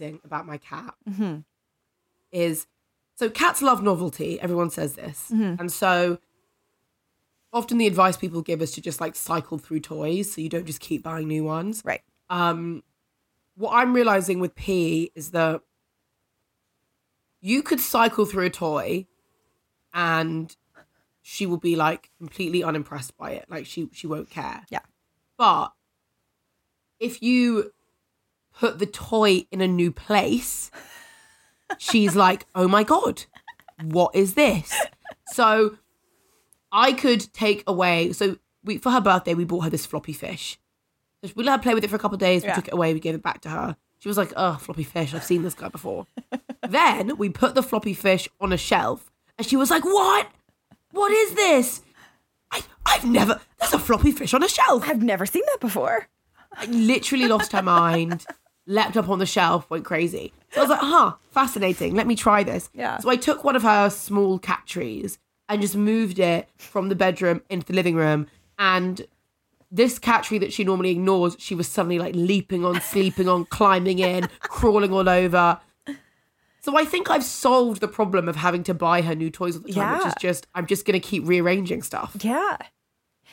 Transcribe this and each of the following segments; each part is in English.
realizing about my cat is so cats love novelty. Everyone says this. And so often the advice people give is to just like cycle through toys so you don't just keep buying new ones. Right. Um, what I'm realizing with P is that you could cycle through a toy and she will be like completely unimpressed by it. Like she she won't care. Yeah. But if you put the toy in a new place, she's like, "Oh my god, what is this?" So I could take away. So we for her birthday we bought her this floppy fish. We let her play with it for a couple of days. We Yeah. took it away. We gave it back to her. She was like, "Oh, floppy fish! I've seen this guy before." then we put the floppy fish on a shelf, and she was like, "What? What is this? I I've never. There's a floppy fish on a shelf." I've never seen that before. I literally lost her mind, leapt up on the shelf, went crazy. So I was like, huh, fascinating. Let me try this. Yeah. So I took one of her small cat trees and just moved it from the bedroom into the living room. And this cat tree that she normally ignores, she was suddenly like leaping on, sleeping on, climbing in, crawling all over. So I think I've solved the problem of having to buy her new toys all the time, yeah. which is just I'm just gonna keep rearranging stuff. Yeah.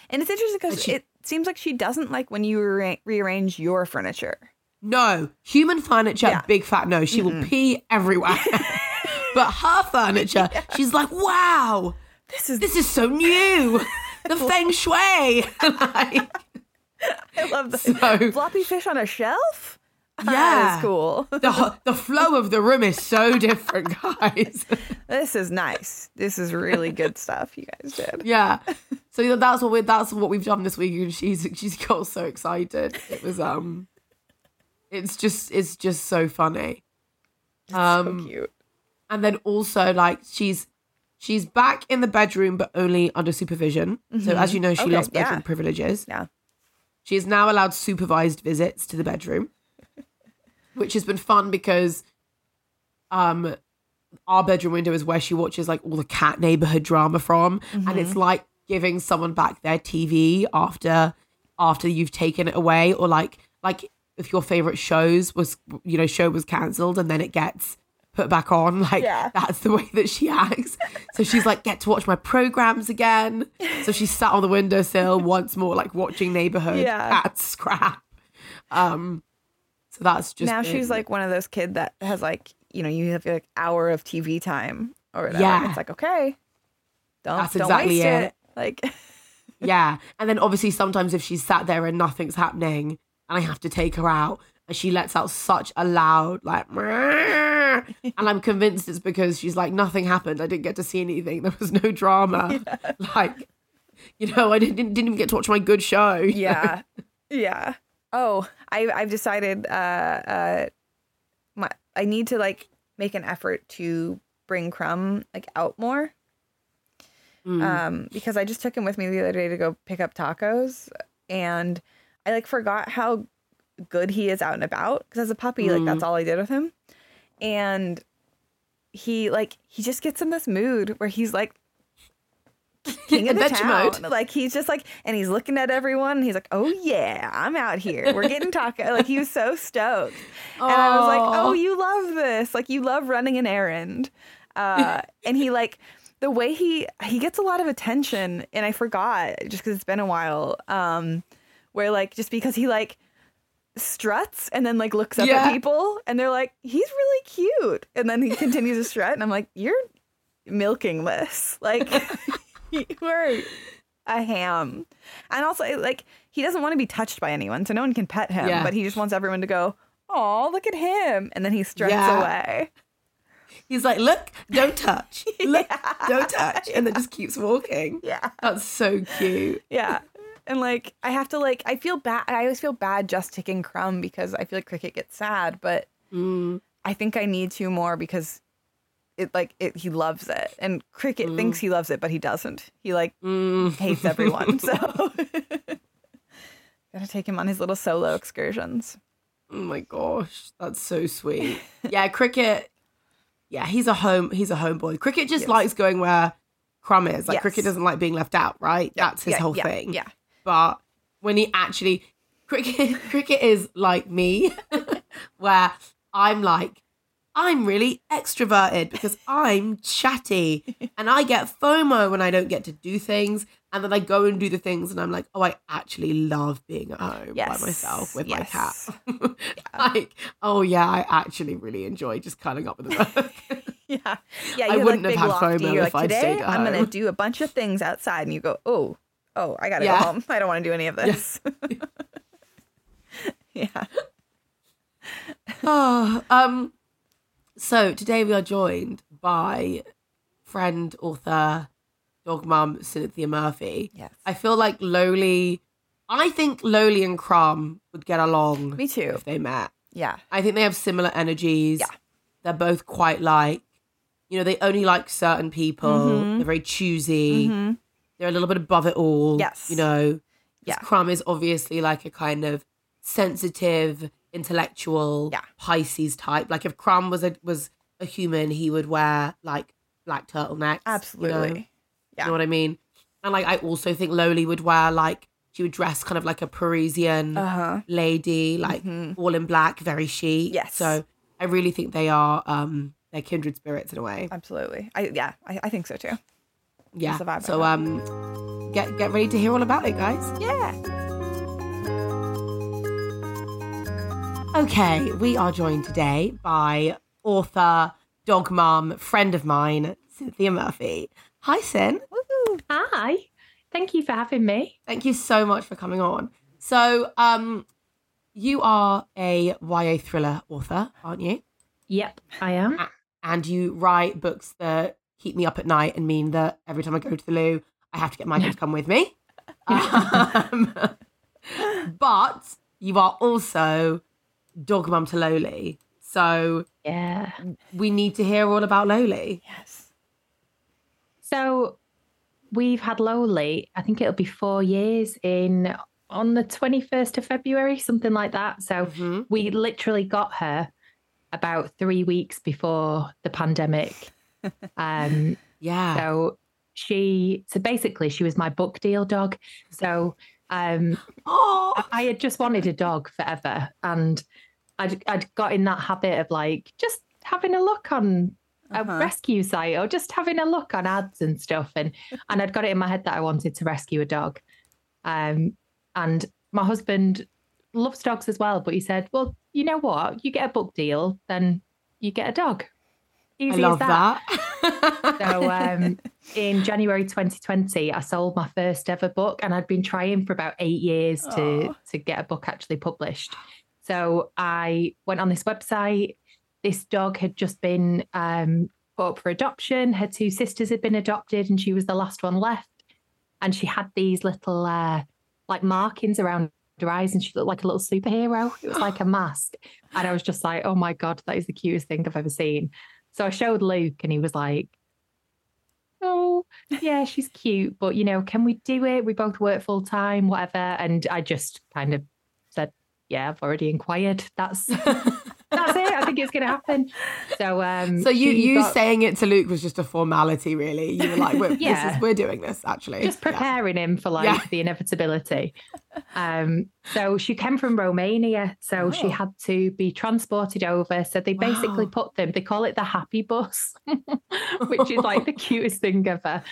And it's interesting because she- it seems like she doesn't like when you re- rearrange your furniture. No, human furniture, Yeah. big fat no. She will pee everywhere. but her furniture, she's like, wow, This is this is so new. The feng shui. like, I love the so, floppy fish on a shelf. Yeah. is cool. The, the flow of the room is so different, guys. This is nice. This is really good stuff you guys did. yeah. So that's what we that's what we've done this week, and she's she's got so excited. It was um, it's just it's just so funny. Um, so cute. and then also like she's she's back in the bedroom but only under supervision so as you know she Okay, lost bedroom yeah. privileges Yeah. she is now allowed supervised visits to the bedroom which has been fun because um our bedroom window is where she watches like all the cat neighborhood drama from and it's like giving someone back their tv after after you've taken it away or like like if your favorite shows was you know show was cancelled and then it gets put back on like Yeah. that's the way that she acts so she's like get to watch my programs again so she sat on the windowsill once more like watching neighborhood Yeah. cat scrap um so that's just now she's like one of those kid that has like you know you have like hour of TV time or whatever. Yeah. It's like okay, don't That's don't exactly waste it. it. Like Yeah. And then obviously sometimes if she's sat there and nothing's happening and I have to take her out and she lets out such a loud like and I'm convinced it's because she's like nothing happened. I didn't get to see anything. There was no drama. Like you know, I didn't didn't even get to watch my good show. yeah, yeah. Oh, I I've decided uh uh my I need to like make an effort to bring Crumb like out more. Mm. Um, because I just took him with me the other day to go pick up tacos, and I like forgot how good he is out and about. Because as a puppy, like Mm. that's all I did with him, and he like he just gets in this mood where he's like king of the town. mode. Like he's just like, and he's looking at everyone. And he's like, "Oh yeah, I'm out here. We're getting taco." like he was so stoked, and I was like, "Oh, you love this. Like you love running an errand." Uh, and he like the way he he gets a lot of attention, and I forgot just because it's been a while. Um, where like just because he like struts and then like looks up Yeah. at people and they're like he's really cute and then he continues to strut and i'm like you're milking this like you are a ham and also like he doesn't want to be touched by anyone so no one can pet him Yeah. but he just wants everyone to go oh look at him and then he struts Yeah. away He's like, look, don't touch. Look, don't touch. And then just keeps walking. yeah That's so cute. yeah and like i have to like i feel bad i always feel bad just taking crumb because i feel like cricket gets sad but Mm. I think I need to more because it like it he loves it and cricket thinks he loves it but he doesn't. He like Mm. hates everyone. so gotta take him on his little solo excursions. Oh my gosh, that's so sweet. Yeah, cricket. Yeah, he's a home. He's a homeboy. Cricket just Yes. likes going where Crumb is. Like Yes. cricket doesn't like being left out, right? That's his yeah, whole yeah, thing. Yeah. But when he actually cricket, cricket is like me, where I'm like, I'm really extroverted because I'm chatty and I get FOMO when I don't get to do things. And then I go and do the things and I'm like, oh, I actually love being at home Yes, by myself with my yes. cat. like, oh, yeah, I actually really enjoy just curling up with the book. Yeah. Yeah. I wouldn't like have big had lofty. FOMO You're if like, I'd stayed at I'm going to do a bunch of things outside. And you go, oh, oh, I got to Yeah. go home. I don't want to do any of this. yeah. oh, um, so today we are joined by friend, author, dog mum, Cynthia Murphy. Yes. I feel like Loli, I think Loli and Crumb would get along Me too. if they met. Yeah. I think they have similar energies. Yeah. They're both quite like, you know, they only like certain people. Mhm. They're very choosy. Mhm. They're a little bit above it all. Yes. You know, Yeah. Crumb is obviously like a kind of sensitive, intellectual Yeah. Pisces type. Like if Crumb was a was a human, he would wear like black turtlenecks. you know? Absolutely. You know what I mean? And like I also think Loli would wear like she would dress kind of like a Parisian Uh huh. lady, like Mhm. all in black, very chic. Yes. So I really think they are um they're kindred spirits in a way. Absolutely. I yeah. I, I think so too. Yeah. the vibe I So um get get ready to hear all about it, guys. Yeah. Okay, we are joined today by author, dog mom, friend of mine, Cynthia Murphy. Hi, Sin. Woo. Hi. Thank you for having me. Thank you so much for coming on. So, um, you are a YA thriller author, aren't you? Yep, I am. And you write books that keep me up at night and mean that every time I go to the loo, I have to get Michael to come with me. Um, but you are also dog mum to Loli. So Yeah. we need to hear all about Loli. Yes. So we've had Loli, I think it'll be four years in on the 21st of February, something like that. So Mhm. we literally got her about three weeks before the pandemic. Um, Yeah. so she, so basically, she was my book deal dog. So um, Oh, I had just wanted a dog forever, and I'd I'd got in that habit of like just having a look on a Uh-huh. rescue site or just having a look on ads and stuff, and and I'd got it in my head that I wanted to rescue a dog, um, and my husband loves dogs as well, but he said, well, you know what, you get a book deal, then you get a dog. I love as that. that. So um, in January 2020, I sold my first ever book, and I'd been trying for about eight years to to get a book actually published. So I went on this website. This dog had just been um, put up for adoption. Her two sisters had been adopted, and she was the last one left. And she had these little uh, like markings around her eyes, and she looked like a little superhero. It was like a mask, and I was just like, "Oh my god, that is the cutest thing I've ever seen." So I showed Luke, and he was like, "Oh, yeah, she's cute, but you know, can we do it? We both work full time, whatever." And I just kind of said, "Yeah, I've already inquired. That's that's it. I think it's going to happen." So, um, so you she you got- saying it to Luke was just a formality, really. You were like, we're, this Yeah. is, we're doing this actually. just Yeah. preparing him for like Yeah. the inevitability. Um, so she came from Romania, so she Oh. had to be transported over. So they basically Wow. put them. They call it the happy bus, which is like the cutest thing ever.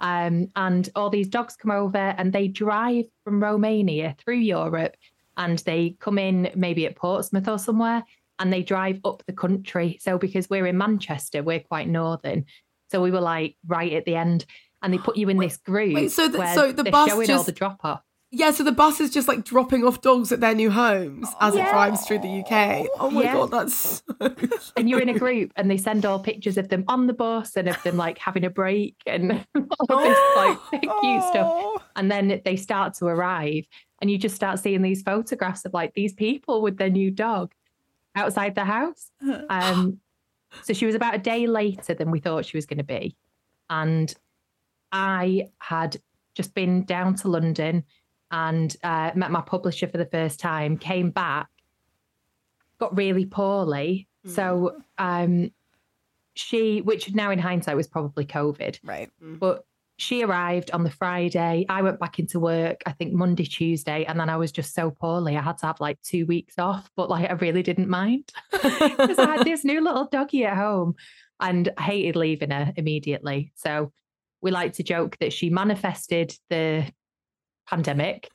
Um, and all these dogs come over and they drive from Romania through Europe, and they come in maybe at Portsmouth or somewhere, and they drive up the country. So because we're in Manchester, we're quite northern. So we were like right at the end, and they put you in Wait- this group. wait, so the- so the bus showing all just- the drop off. Yeah, so the bus is just like dropping off dogs at their new homes oh, as it drives through the UK. Oh my Yeah. god, that's so and you're in a group and they send all pictures of them on the bus and of them like having a break and all this like cute stuff Oh. and then they start to arrive and you just start seeing these photographs of like these people with their new dog outside the house. Um so she was about a day later than we thought she was going to be. And i had just been down to london and uh, met my publisher for the first time came back got really poorly. So um she which now in hindsight was probably covid. Right. but she arrived on the Friday. I went back into work, I think Monday, Tuesday, and then I was just so poorly. I had to have like two weeks off, but like I really didn't mind because I had this new little doggy at home and I hated leaving her immediately. So we like to joke that she manifested the pandemic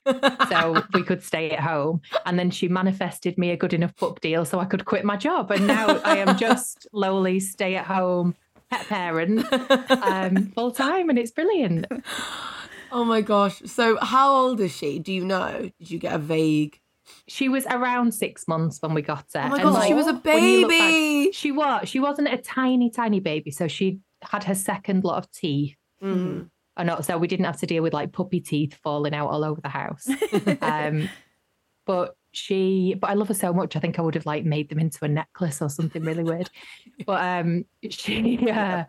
so we could stay at home and then she manifested me a good enough book deal so I could quit my job and now I am just lowly stay at home pet parent um, full time, and it's brilliant. Oh my gosh! So, how old is she? Do you know? Did you get a vague? She was around six months when we got her. Oh my god, like, she was a baby. Back, she was. She wasn't a tiny, tiny baby. So she had her second lot of teeth. Mm. And so we didn't have to deal with like puppy teeth falling out all over the house. um, but she but I love her so much. I think I would have like made them into a necklace or something really weird. But um she uh,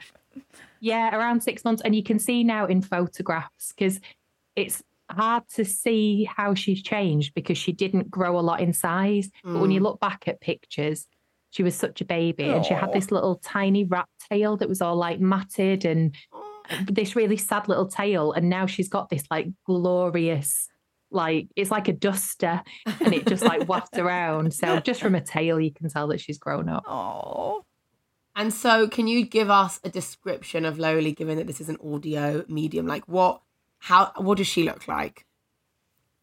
yeah, around six months. And you can see now in photographs because it's hard to see how she's changed because she didn't grow a lot in size. Mm. But when you mm. look back at pictures, she was such a baby Aww. and she had this little tiny rat tail that was all like matted and this really sad little tail. And now she's got this like glorious like it's like a duster and it just like wafts around. So just from a tail you can tell that she's grown up. Oh. And so can you give us a description of Loli given that this is an audio medium? Like what how what does she look like?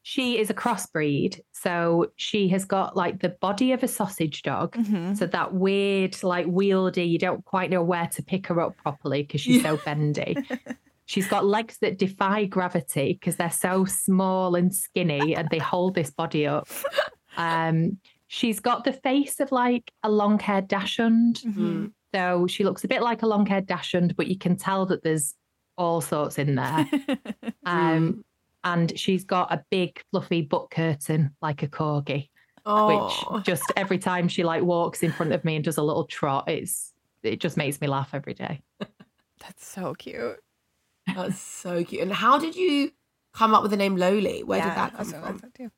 She is a crossbreed. So she has got like the body of a sausage dog. Mm-hmm. So that weird, like wieldy, you don't quite know where to pick her up properly because she's yeah. so bendy. She's got legs that defy gravity because they're so small and skinny and they hold this body up. Um, she's got the face of like a long haired dachshund. Mm-hmm. So she looks a bit like a long haired dachshund, but you can tell that there's all sorts in there. um, and she's got a big fluffy butt curtain like a corgi. Oh. Which just every time she like walks in front of me and does a little trot, it's it just makes me laugh every day. That's so cute. That's so cute. And how did you come up with the name Loli? Where yeah, did that come from?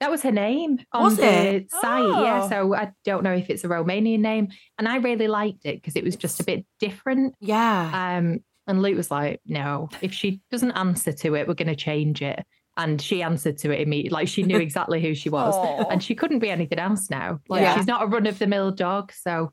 That was her name on was the it? site. Oh. Yeah. So I don't know if it's a Romanian name. And I really liked it because it was just a bit different. Yeah. Um, and Luke was like, no, if she doesn't answer to it, we're going to change it. And she answered to it immediately. Like she knew exactly who she was. and she couldn't be anything else now. Like yeah. she's not a run of the mill dog. So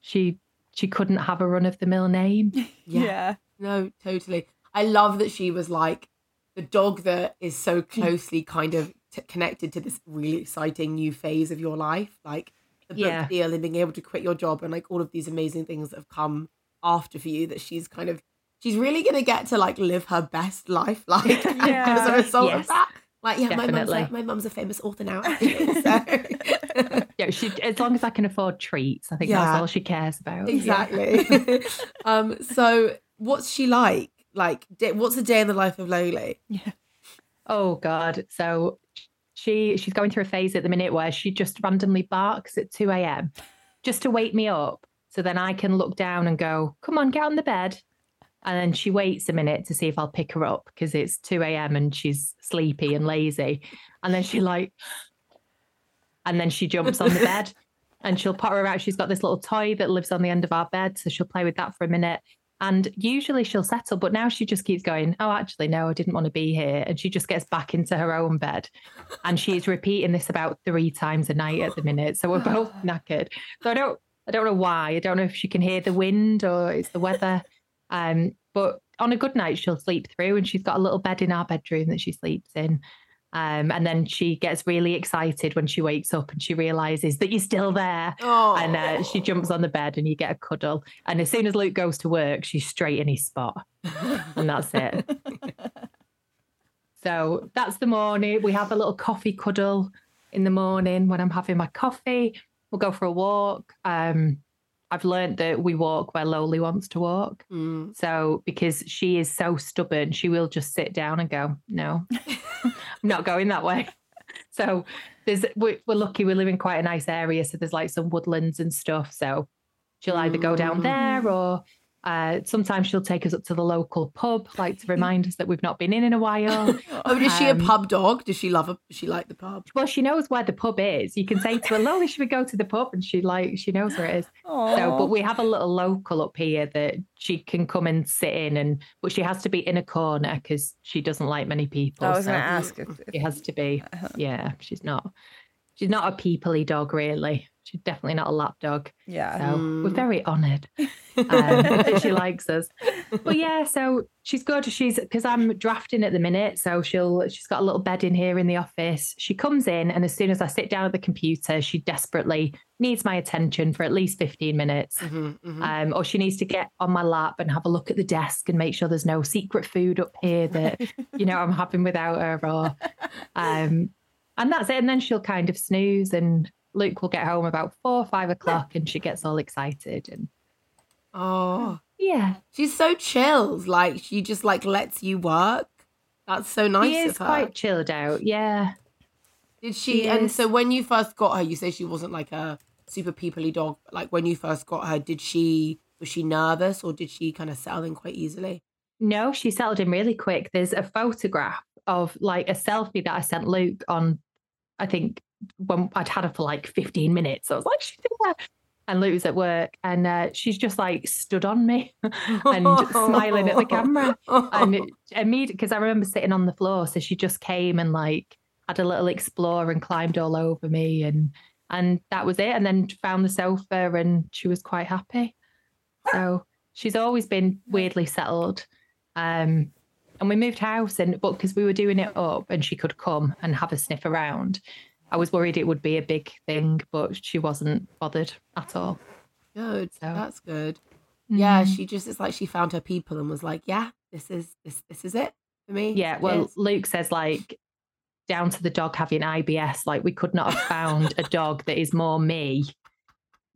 she she couldn't have a run of the mill name. Yeah. yeah. No, totally. I love that she was like the dog that is so mm. closely kind of t- connected to this really exciting new phase of your life, like the book yeah. deal and being able to quit your job and like all of these amazing things that have come after for you. That she's kind of she's really gonna get to like live her best life, like yeah. as a result yes. of that. Like, yeah, Definitely. my mum's like my mum's a famous author now. Actually, so. yeah, she as long as I can afford treats, I think yeah. that's all she cares about. Exactly. Um, so what's she like? Like what's a day in the life of Loli? Yeah. Oh God. So she she's going through a phase at the minute where she just randomly barks at 2 a.m. just to wake me up. So then I can look down and go, come on, get on the bed. And then she waits a minute to see if I'll pick her up because it's 2 a.m. and she's sleepy and lazy. And then she like, and then she jumps on the bed and she'll put her out. She's got this little toy that lives on the end of our bed. So she'll play with that for a minute. And usually she'll settle, but now she just keeps going, Oh, actually, no, I didn't want to be here. And she just gets back into her own bed. And she's repeating this about three times a night at the minute. So we're both knackered. So I don't I don't know why. I don't know if she can hear the wind or it's the weather. Um, but on a good night, she'll sleep through and she's got a little bed in our bedroom that she sleeps in. Um, and then she gets really excited when she wakes up and she realizes that you're still there. Oh. And uh, she jumps on the bed and you get a cuddle. And as soon as Luke goes to work, she's straight in his spot. and that's it. so that's the morning. We have a little coffee cuddle in the morning when I'm having my coffee. We'll go for a walk. Um, I've learned that we walk where Loli wants to walk. Mm. So because she is so stubborn, she will just sit down and go, "No, I'm not going that way." So there's we're, we're, lucky we live in quite a nice area, so there's like some woodlands and stuff. So she'll either go down there mm. or Uh, sometimes she'll take us up to the local pub, like to remind us that we've not been in in a while. Oh, is she a Um, pub dog? Does she love a? Does she like the pub? Well, she knows where the pub is. You can say to her, "Loli, should we go to the pub?" And she like she knows where it is. So, but we have a little local up here that she can come and sit in, and but she has to be in a corner because she doesn't like many people. I was going to so ask. If, She has to be. Yeah, she's not. She's not a peoply dog, really. She's definitely not a lap dog. yeah. So we're Mm. very honoured um, that she likes us. But yeah, so she's good. She's because I'm drafting at the minute, so she'll she's got a little bed in here in the office. She comes in, and as soon as I sit down at the computer, she desperately needs my attention for at least 15 minutes. Mhm, mhm. Um, or she needs to get on my lap and have a look at the desk and make sure there's no secret food up here that you know I'm having without her. Or, um, and that's it. And then she'll kind of snooze, and Luke will get home about four or five o'clock, and she gets all excited. And Oh, yeah, she's so chilled. Like she just like lets you work. That's so nice she is of her. She's quite chilled out. Yeah, Did she? she and is. so when you first got her, you say she wasn't like a super peoply dog. Like when you first got her, did she was she nervous or did she kind of settle in quite easily? no, she settled in really quick. There's a photograph of like a selfie that I sent Luke on. I think when I'd had her for like 15 minutes, I was like, she's there. And Luke was at work, and uh, she's just like stood on me and smiling at the camera. and immediately because I remember sitting on the floor, so she just came and like had a little explore and climbed all over me, and and that was it. And then found the sofa, and she was quite happy. So she's always been weirdly settled. Um, and we moved house, and but because we were doing it up, and she could come and have a sniff around. I was worried it would be a big thing, but she wasn't bothered at all. good. So- That's good. Yeah, Mm. she just it's like she found her people and was like, yeah, this is this this is it for me. Yeah, well. Luke says like down to the dog having IBS, like we could not have found a dog that is more me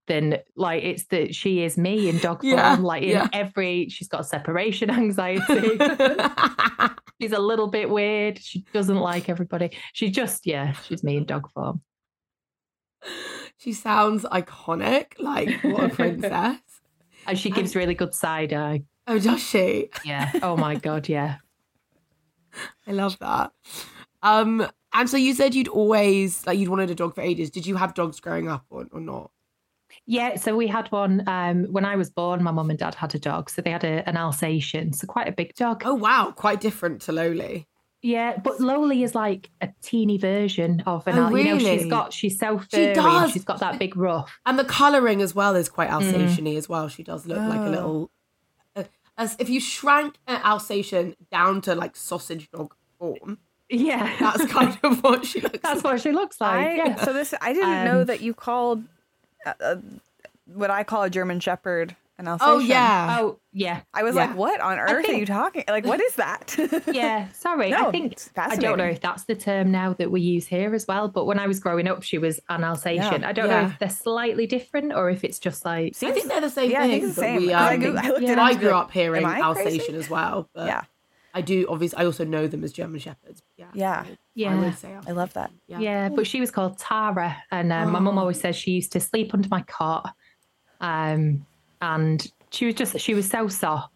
than like it's that she is me in dog Yeah, form. Like in yeah. every, she's got separation anxiety. she's a little bit weird. She doesn't like everybody. She just, yeah, she's me in dog form. she sounds iconic. Like what a princess. And she gives really good side eye. oh, does she? Yeah. Oh my God. Yeah. I love that. Um, and so you said you'd always like you'd wanted a dog for ages. Did you have dogs growing up or, or not? Yeah, so we had one um, when I was born. My mum and dad had a dog, so they had a, an Alsatian, so quite a big dog. Oh wow, quite different to Loli. Yeah, but Loli is like a teeny version of an. Oh, Al- You know, she's really? got she's so She does. And she's got that big ruff. And the colouring as well is Mm. quite Alsatian-y as well. She does look like a Oh. little. Uh, as if you shrank an Alsatian down to like sausage dog form, Yeah, that's kind of what she looks. that's like. what she looks like. I, yeah. So this, I didn't know Um, that you called uh, uh, what I call a German Shepherd an Alsatian. Oh yeah. oh yeah, I was Yeah. like, what on earth are you talking? Like, what is that? yeah. Sorry, No, I think I don't know if that's the term now that we use here as well. But when I was growing up, she was an Alsatian. Yeah. I don't know if they're slightly different or if it's just like I think they're the same yeah, I thing. think the but same. We, 'Cause I, um, go- I Yeah. I grew up hearing Am I Alsatian crazy? as well, but Yeah, I do obviously. I also know them as German shepherds. Yeah, Yeah. I would- I Yeah. would say I love that. Yeah. Yeah, but she was called Tara, and um, my mum Oh. always says she used to sleep under my cot, um, and she was just she was so soft.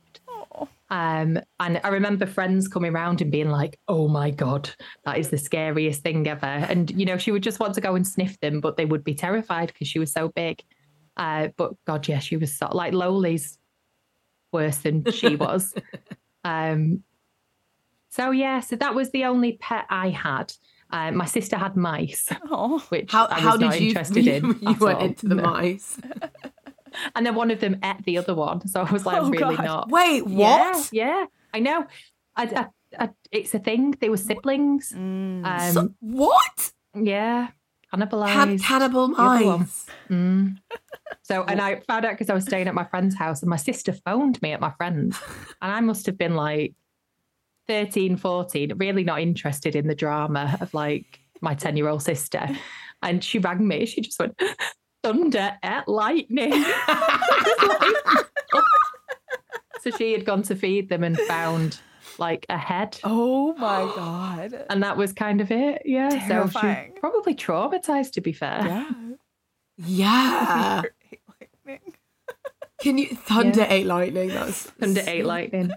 Um, and I remember friends coming around and being like, "Oh my god, that is the scariest thing ever!" And you know, she would just want to go and sniff them, but they would be terrified because she was so big. Uh, but God, yeah, she was so like Loli's worse than she was. um, so yeah, so that was the only pet I had. Uh, my sister had mice, Oh, which How I was how not did you interested in. you went all. into the No. mice? and then one of them ate the other one. So I was like, Oh, really God. not. Wait, what? Yeah, I know. I, I, I, it's a thing. They were siblings. Mm. Um, So- what? yeah, Can- cannibalized. cannibal mice. Mm. So, and I found out because I was staying at my friend's house, and my sister phoned me at my friend's, and I must have been like 13, 14, really not interested in the drama of like my 10 year old sister. And she rang me, she just went, Thunder at lightning. so she had gone to feed them and found like a head. oh my god. And that was kind of it. Yeah. So Terrifying. she probably traumatized, to be fair. Yeah. Yeah. Can you thunder ate lightning? That's Thunder ate lightning.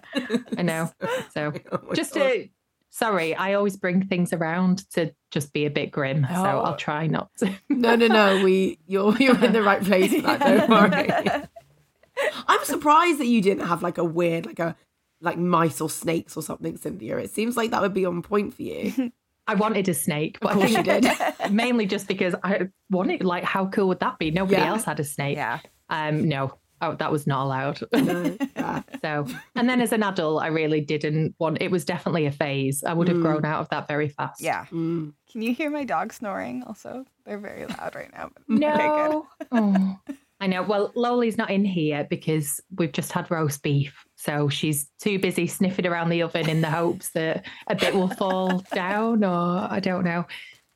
I know. So Oh just God. to sorry, I always bring things around to just be a bit grim. So Oh. I'll try not to. No, no, no. We you're you're in the right place for that. Don't worry. I'm surprised that you didn't have like a weird like a like mice or snakes or something, Cynthia. It seems like that would be on point for you. I wanted a snake, but Of course I you did. mainly just because I wanted like how cool would that be? Nobody Yeah. else had a snake. yeah. Um no. Oh, that was not allowed. No, yeah. so and then as an adult, I really didn't want it was definitely a phase. I would have Mm. grown out of that very fast. Yeah. Mm. Can you hear my dog snoring also? They're very loud right now. but- No. Oh. I know. Well, Loli's not in here because we've just had roast beef. So she's too busy sniffing around the oven in the hopes that a bit will fall down, or I don't know.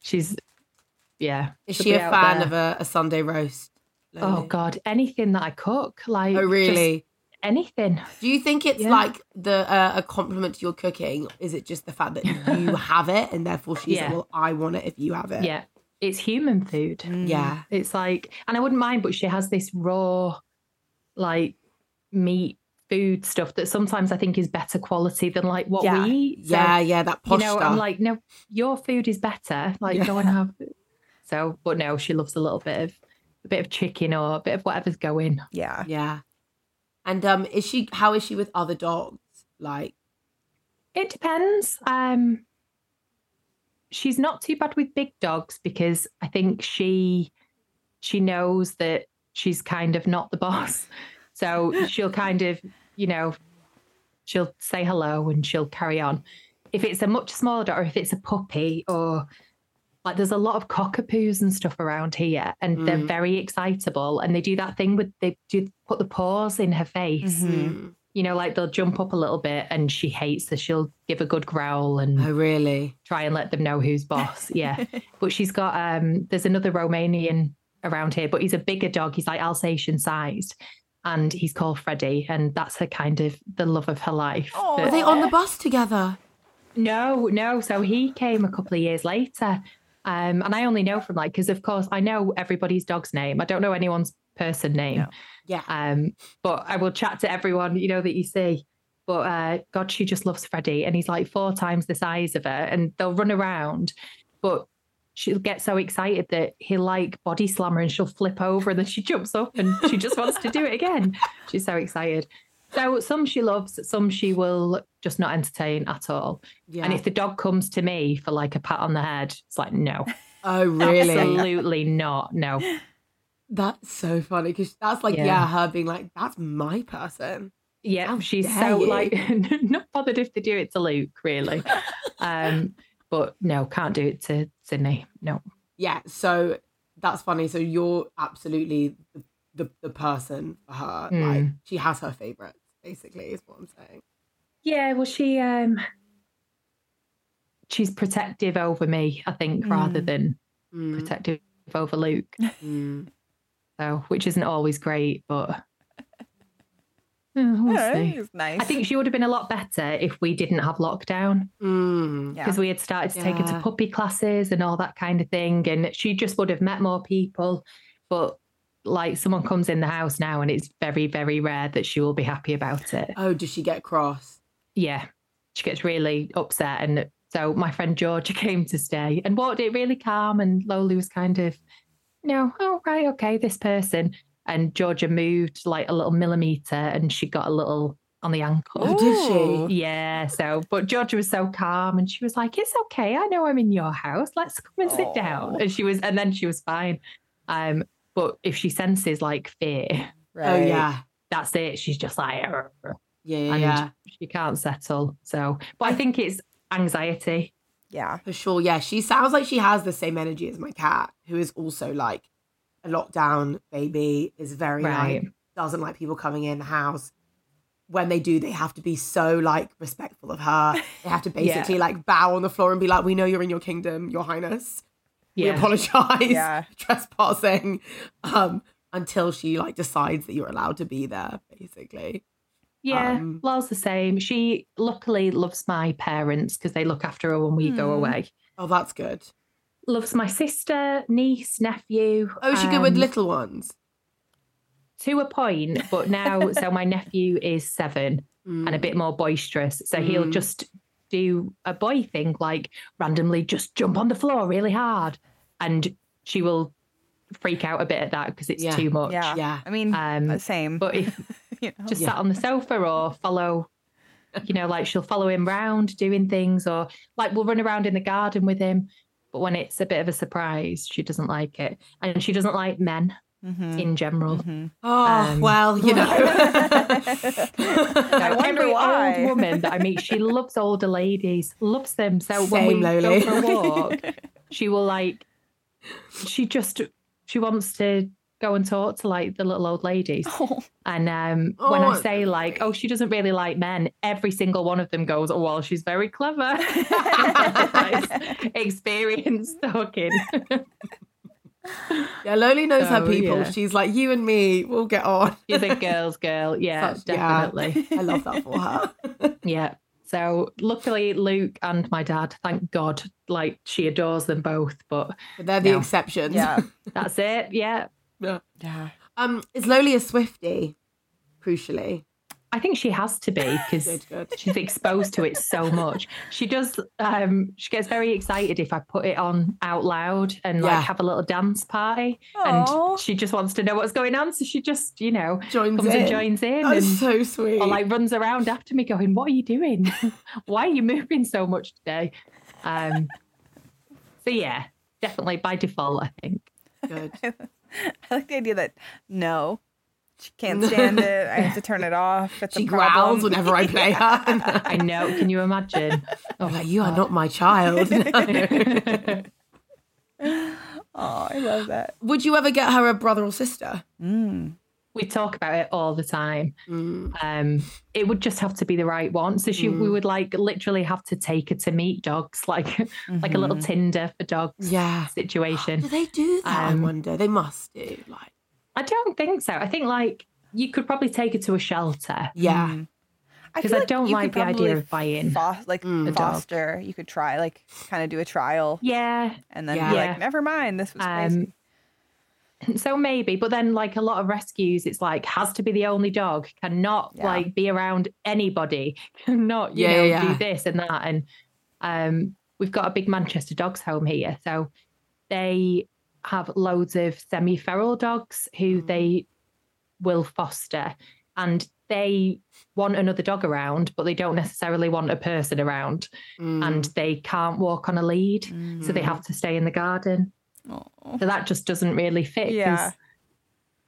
She's, yeah. Is she'll she be a fan there. of a, a Sunday roast? Oh, God. Anything that I cook. Like, Oh, just really? anything. Do you think it's Yeah. like the uh, a compliment to your cooking? Is it just the fact that you have it and therefore she's Yeah. like, well, I want it if you have it? Yeah. It's human food. Yeah. It's like, and I wouldn't mind, but she has this raw, like meat food stuff that sometimes I think is better quality than like what Yeah. we eat. So, Yeah, yeah, that you know, stuff. I'm like, no, your food is better. Like, go and have. it. So, but no, she loves a little bit of a bit of chicken or a bit of whatever's going. Yeah. yeah. And um, is she? How is she with other dogs? Like, It depends. Um, she's not too bad with big dogs because I think she she knows that she's kind of not the boss. So she'll kind of, you know, she'll say hello and she'll carry on. If it's a much smaller dog or if it's a puppy or like there's a lot of cockapoos and stuff around here and they're Mm. very excitable and they do that thing with they do put the paws in her face Mhm. mm. you know, like they'll jump up a little bit and she hates this. She'll give a good growl and oh really? try and let them know who's boss. Yeah. but she's got um there's another Romanian around here, but he's a bigger dog. He's like Alsatian sized. And he's called Freddie, and that's her kind of the love of her life. But- Are they on the bus together? no, no. So he came a couple of years later. Um, and I only know from like, because of course I know everybody's dog's name. I don't know anyone's person name. No. Yeah. Um, but I will chat to everyone, you know, that you see. But uh, God, she just loves Freddie, and he's like four times the size of her, and they'll run around. But she'll get so excited that he'll like body slam her, and she'll flip over, and then she jumps up, and she just wants to do it again. She's so excited. So some she loves, some she will just not entertain at all. Yeah. And if the dog comes to me for like a pat on the head, it's like no, oh really? absolutely not, no. That's so funny because that's like yeah. Yeah. her being like that's my person. Yeah, How she's so you. like not bothered if they do it to Luke, really. um, but no, can't do it to Sydney. No. Yeah, so that's funny. So you're absolutely the the, the person for her. Like Mm. she has her favorites, basically, is what I'm saying. Yeah, well, she um, she's protective over me, I think, rather Mm. than Mm, protective over Luke. mm. So, which isn't always great, but we'll Yeah, nice. I think she would have been a lot better if we didn't have lockdown. Mm. Yeah. because we had started to take her to puppy classes and all that kind of thing. And she just would have met more people. But like someone comes in the house now and it's very, very rare that she will be happy about it. Oh, does she get cross? Yeah. She gets really upset. And so my friend Georgia came to stay and walked it really calm. And Loli was kind of, no, oh, right, okay, this person. And Georgia moved like a little millimeter and she got a little on the ankle. Oh, did she? Yeah, so but Georgia was so calm and she was like, It's okay, I know I'm in your house. Let's come and sit Aw. down. And she was and then she was fine. Um, but if she senses like fear, Oh yeah. that's it. She's just like "Arr." Yeah, yeah, and yeah. she can't settle. So but I think it's anxiety. Yeah. For sure. Yeah. She sounds like she has the same energy as my cat, who is also like a lockdown baby, is very Right. like doesn't like people coming in the house. When they do, they have to be so like respectful of her. They have to Yeah. basically like bow on the floor and be like, "We know you're in your kingdom, Your Highness. We apologize Yeah. trespassing." Um, until she like decides that you're allowed to be there, basically. Yeah, Um, Lol's the same. She luckily loves my parents because they look after her when we go Hmm. away. Oh, that's good. Loves my sister, niece, nephew. Oh, is she good with um, little ones? to a point, but now, so my nephew is seven and a bit more boisterous. So he'll Mm. just do a boy thing, like randomly just jump on the floor really hard. And she will freak out a bit at that because it's Yeah. too much. Yeah. Yeah. I mean, Um, uh, same. But if you know. just Yeah. sat on the sofa or follow, you know, like she'll follow him round doing things or like we'll run around in the garden with him. But when it's a bit of a surprise, she doesn't like it. And she doesn't like men Mhm. in general. Mhm. Oh, Um, well, you know. I wonder Every why. old woman that I meet, she loves older ladies, loves them. So when we Loli. go for a walk, she will like, she just, she wants to go and talk to like the little old ladies. Oh, And um, when Oh, I say like, oh, she doesn't really like men, every single one of them goes, oh, well, she's very clever. Experience talking. yeah, Loli knows her people. yeah. She's like, you and me, we'll get on. she's a girl's girl. Yeah, Such- yeah. definitely. I love that for her. Yeah. So luckily, Luke and my dad, thank God, like she adores them both. But But they're the No. exceptions. yeah. that's it. Yeah. yeah. Yeah. Um, is Loli a Swifty? Crucially. I think she has to be because Good, good. she's exposed to it so much. She does. Um, she gets very excited if I put it on out loud and Yeah. like have a little dance party, Aw. and she just wants to know what's going on. So she just, you know, Joins comes in. and joins in, That's and so sweet. or like runs around after me, going, "What are you doing? Why are you moving so much today?" Um, so yeah, definitely by default, I think. good. I like the idea that no, she can't stand it. I have to turn it off. It's She a growls whenever I play her. I know. Can you imagine? Oh, I'm like, you are not my child. Oh, I love that. Would you ever get her a brother or sister? Mm. we talk about it all the time. Mm. um it would just have to be the right one so she we Mm. would like literally have to take her to meet dogs like like a little Mhm. tinder for dogs Yeah. situation Do they do that? I Um, wonder. They must do. Like, i don't think so i think like you could probably take her to a shelter yeah. Mm. I 'Cause feel I don't you like the idea of buying fos- like Mm. a dog. foster. You could try like kind of do a trial yeah and then Yeah. be like, never mind, this was crazy. um so maybe but then like a lot of rescues it's like has to be the only dog cannot Yeah. like be around anybody cannot you Yeah, know yeah, yeah. do this and that and um we've got a big manchester dogs home here so they have loads of semi-feral dogs who Mm. they will foster and they want another dog around but they don't necessarily want a person around Mm. and they can't walk on a lead so they Mm. have to stay in the garden Aw. so that just doesn't really fit. 'cause, Yeah.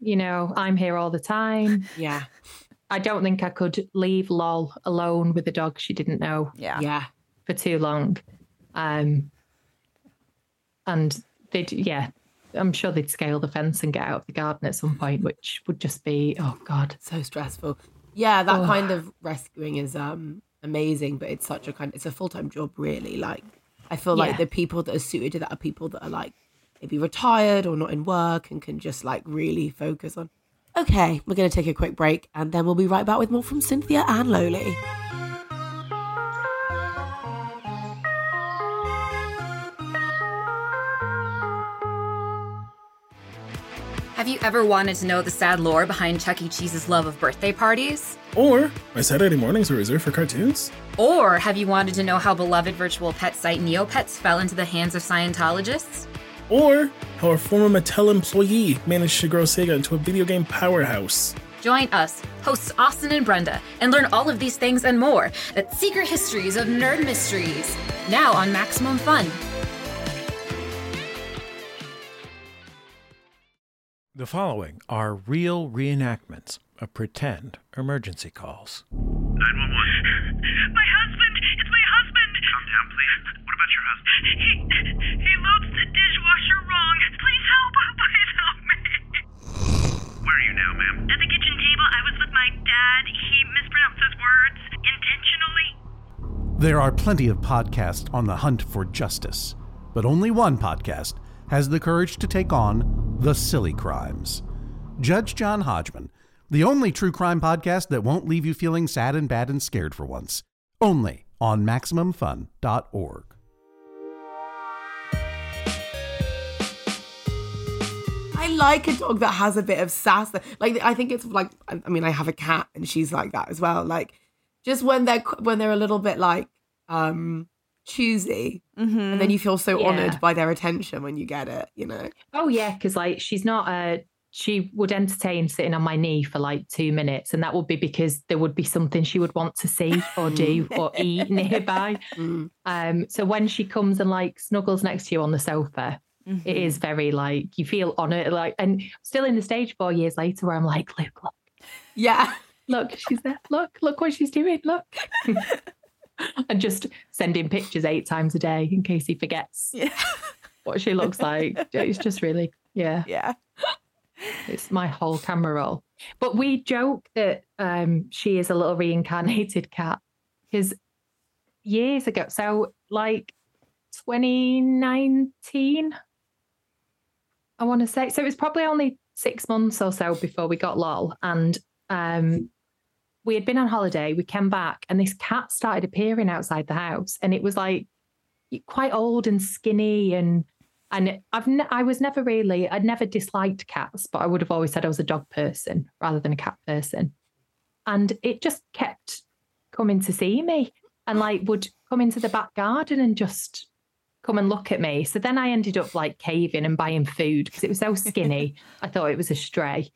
You know, I'm here all the time. yeah. I don't think I could leave Lol alone with a dog she didn't know yeah. Yeah. for too long. Um, and they'd, yeah, I'm sure they'd scale the fence and get out of the garden at some point, which would just be, oh God. So stressful. Yeah, that Ugh. kind of rescuing is um amazing, but it's such a kind it's a full time job really. Like I feel like the people that are suited to that are people that are like maybe retired or not in work and can just like really focus on Okay, we're gonna take a quick break and then we'll be right back with more from Cynthia and Loli. Have you ever wanted to know the sad lore behind Chuck E. Cheese's love of birthday parties? Or my Saturday mornings were reserved for cartoons. Or have you wanted to know how beloved virtual pet site Neopets fell into the hands of Scientologists? Or how a former Mattel employee managed to grow Sega into a video game powerhouse. Join us, hosts Austin and Brenda, and learn all of these things and more at Secret Histories of Nerd Mysteries, now on Maximum Fun. The following are real reenactments of pretend emergency calls. 911. My husband! It's my husband! Calm down, please. What about your husband? He he loads the dishwasher wrong. Please help! Please help me! Where are you now, ma'am? At the kitchen table. I was with my dad. He mispronounces words intentionally. There are plenty of podcasts on the hunt for justice, but only one podcast has the courage to take on the silly crimes. Judge John Hodgman, the only true crime podcast that won't leave you feeling sad and bad and scared for once. Only on MaximumFun.org. I like a dog that has a bit of sass. Like I think it's like I mean I have a cat and she's like that as well. Like just when they're when they're a little bit like um choosy Mm-hmm. and then you feel so Yeah. honored by their attention when you get it, you know. Oh yeah, because like she's not a. She would entertain sitting on my knee for like two minutes, and that would be because there would be something she would want to see or do or eat nearby. Mm. Um, so when she comes and like snuggles next to you on the sofa, Mm-hmm. it is very like you feel honoured. Like, and still in the stage four years later, where I'm like, look, look, Yeah. look, she's there. Look, look what she's doing. Look. and just sending pictures eight times a day in case he forgets Yeah. what she looks like. It's just really, yeah. Yeah. It's my whole camera roll. But we joke that um, she is a little reincarnated cat because years ago, so like 2019, I want to say. So it was probably only six months or so before we got Loli. And um, we had been on holiday. We came back and this cat started appearing outside the house. And it was like quite old and skinny and and I've ne- I was never really I'd never disliked cats, but I would have always said I was a dog person rather than a cat person. And it just kept coming to see me and like would come into the back garden and just come and look at me. So then I ended up like caving and buying food because it was so skinny. I thought it was a stray.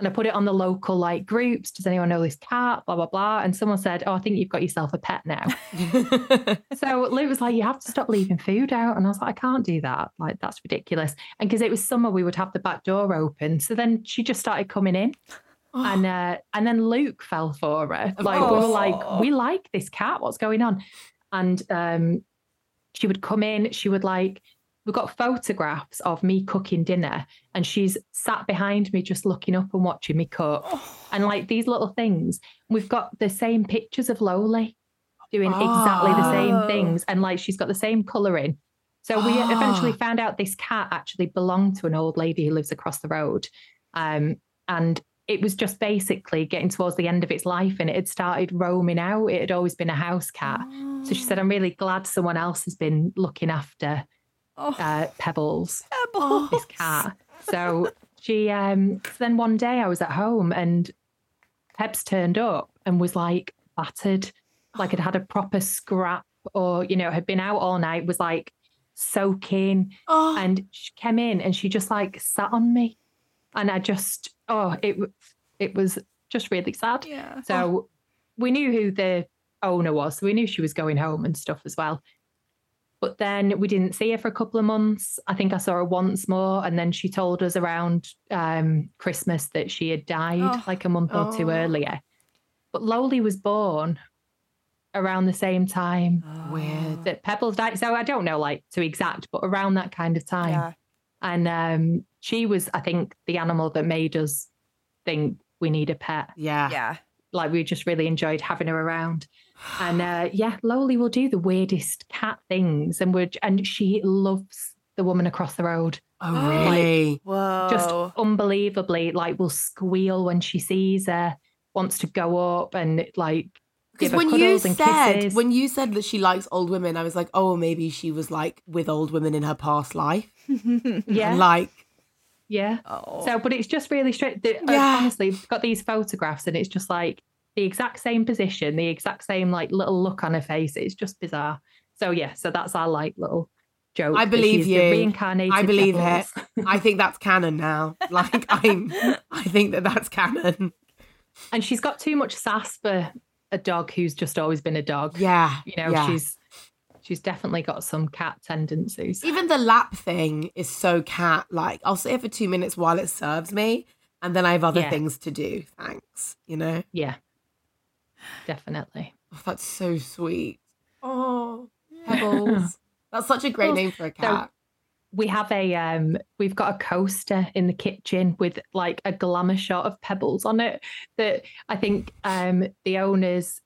And I put it on the local like groups. Does anyone know this cat? Blah blah blah. And someone said, "Oh, I think you've got yourself a pet now." so Luke was like, "You have to stop leaving food out," and I was like, "I can't do that. Like that's ridiculous." And because it was summer, we would have the back door open. So then she just started coming in, and uh, and then Luke fell for her. Like we were like, "We like this cat. What's going on?" And um, she would come in. She would like. We've got photographs of me cooking dinner, and she's sat behind me just looking up and watching me cook. And like these little things, we've got the same pictures of Loli doing exactly the Oh. same things. And like she's got the same colouring. So we eventually found out this cat actually belonged to an old lady who lives across the road. Um, and it was just basically getting towards the end of its life and it had started roaming out. It had always been a house cat. So she said, I'm really glad someone else has been looking after uh, Pebbles Pebbles. this cat. So she um so then one day I was at home and Pebs turned up and was like battered, like had had a proper scrap or, you know, had been out all night, was like soaking. Oh. And she came in and she just like sat on me. And I just oh, it it was just really sad. Yeah. So we knew who the owner was. So we knew she was going home and stuff as well. But then we didn't see her for a couple of months. I think I saw her once more. And then she told us around um, Christmas that she had died Oh. like a month or two earlier. But Loli was born around the same time Weird. that Pebbles died. So I don't know like to exact, but around that kind of time. Yeah. And um, she was, I think, the animal that made us think we need a pet Yeah. Yeah. Like we just really enjoyed having her around. And uh, yeah, Loli will do the weirdest cat things, and would and she loves the woman across the road. Oh, really? Whoa. Just unbelievably, like will squeal when she sees her, wants to go up and like Because give her when you cuddles and said kisses. when you said that she likes old women, I was like, oh, maybe she was like with old women in her past life. yeah, And like, yeah. oh. So, but it's just really straight. The, uh, Yeah. Honestly, we've got these photographs, and it's just like the exact same position, the exact same like little look on her face. It's just bizarre. So yeah, so that's our like little joke. I believe you. Reincarnated. I believe Pebbles. it. I think that's canon now. Like, I'm, I think that that's canon. And she's got too much sass for a dog who's just always been a dog. Yeah. You know, yeah. she's she's definitely got some cat tendencies. Even the lap thing is so cat like. I'll sit here for two minutes while it serves me, and then I have other Yeah. things to do. Thanks. You know? Yeah, definitely. Oh, that's so sweet. Oh, Pebbles. that's such a great Well, name for a cat. we have a um we've got a coaster in the kitchen with like a glamour shot of pebbles on it that i think um the owner's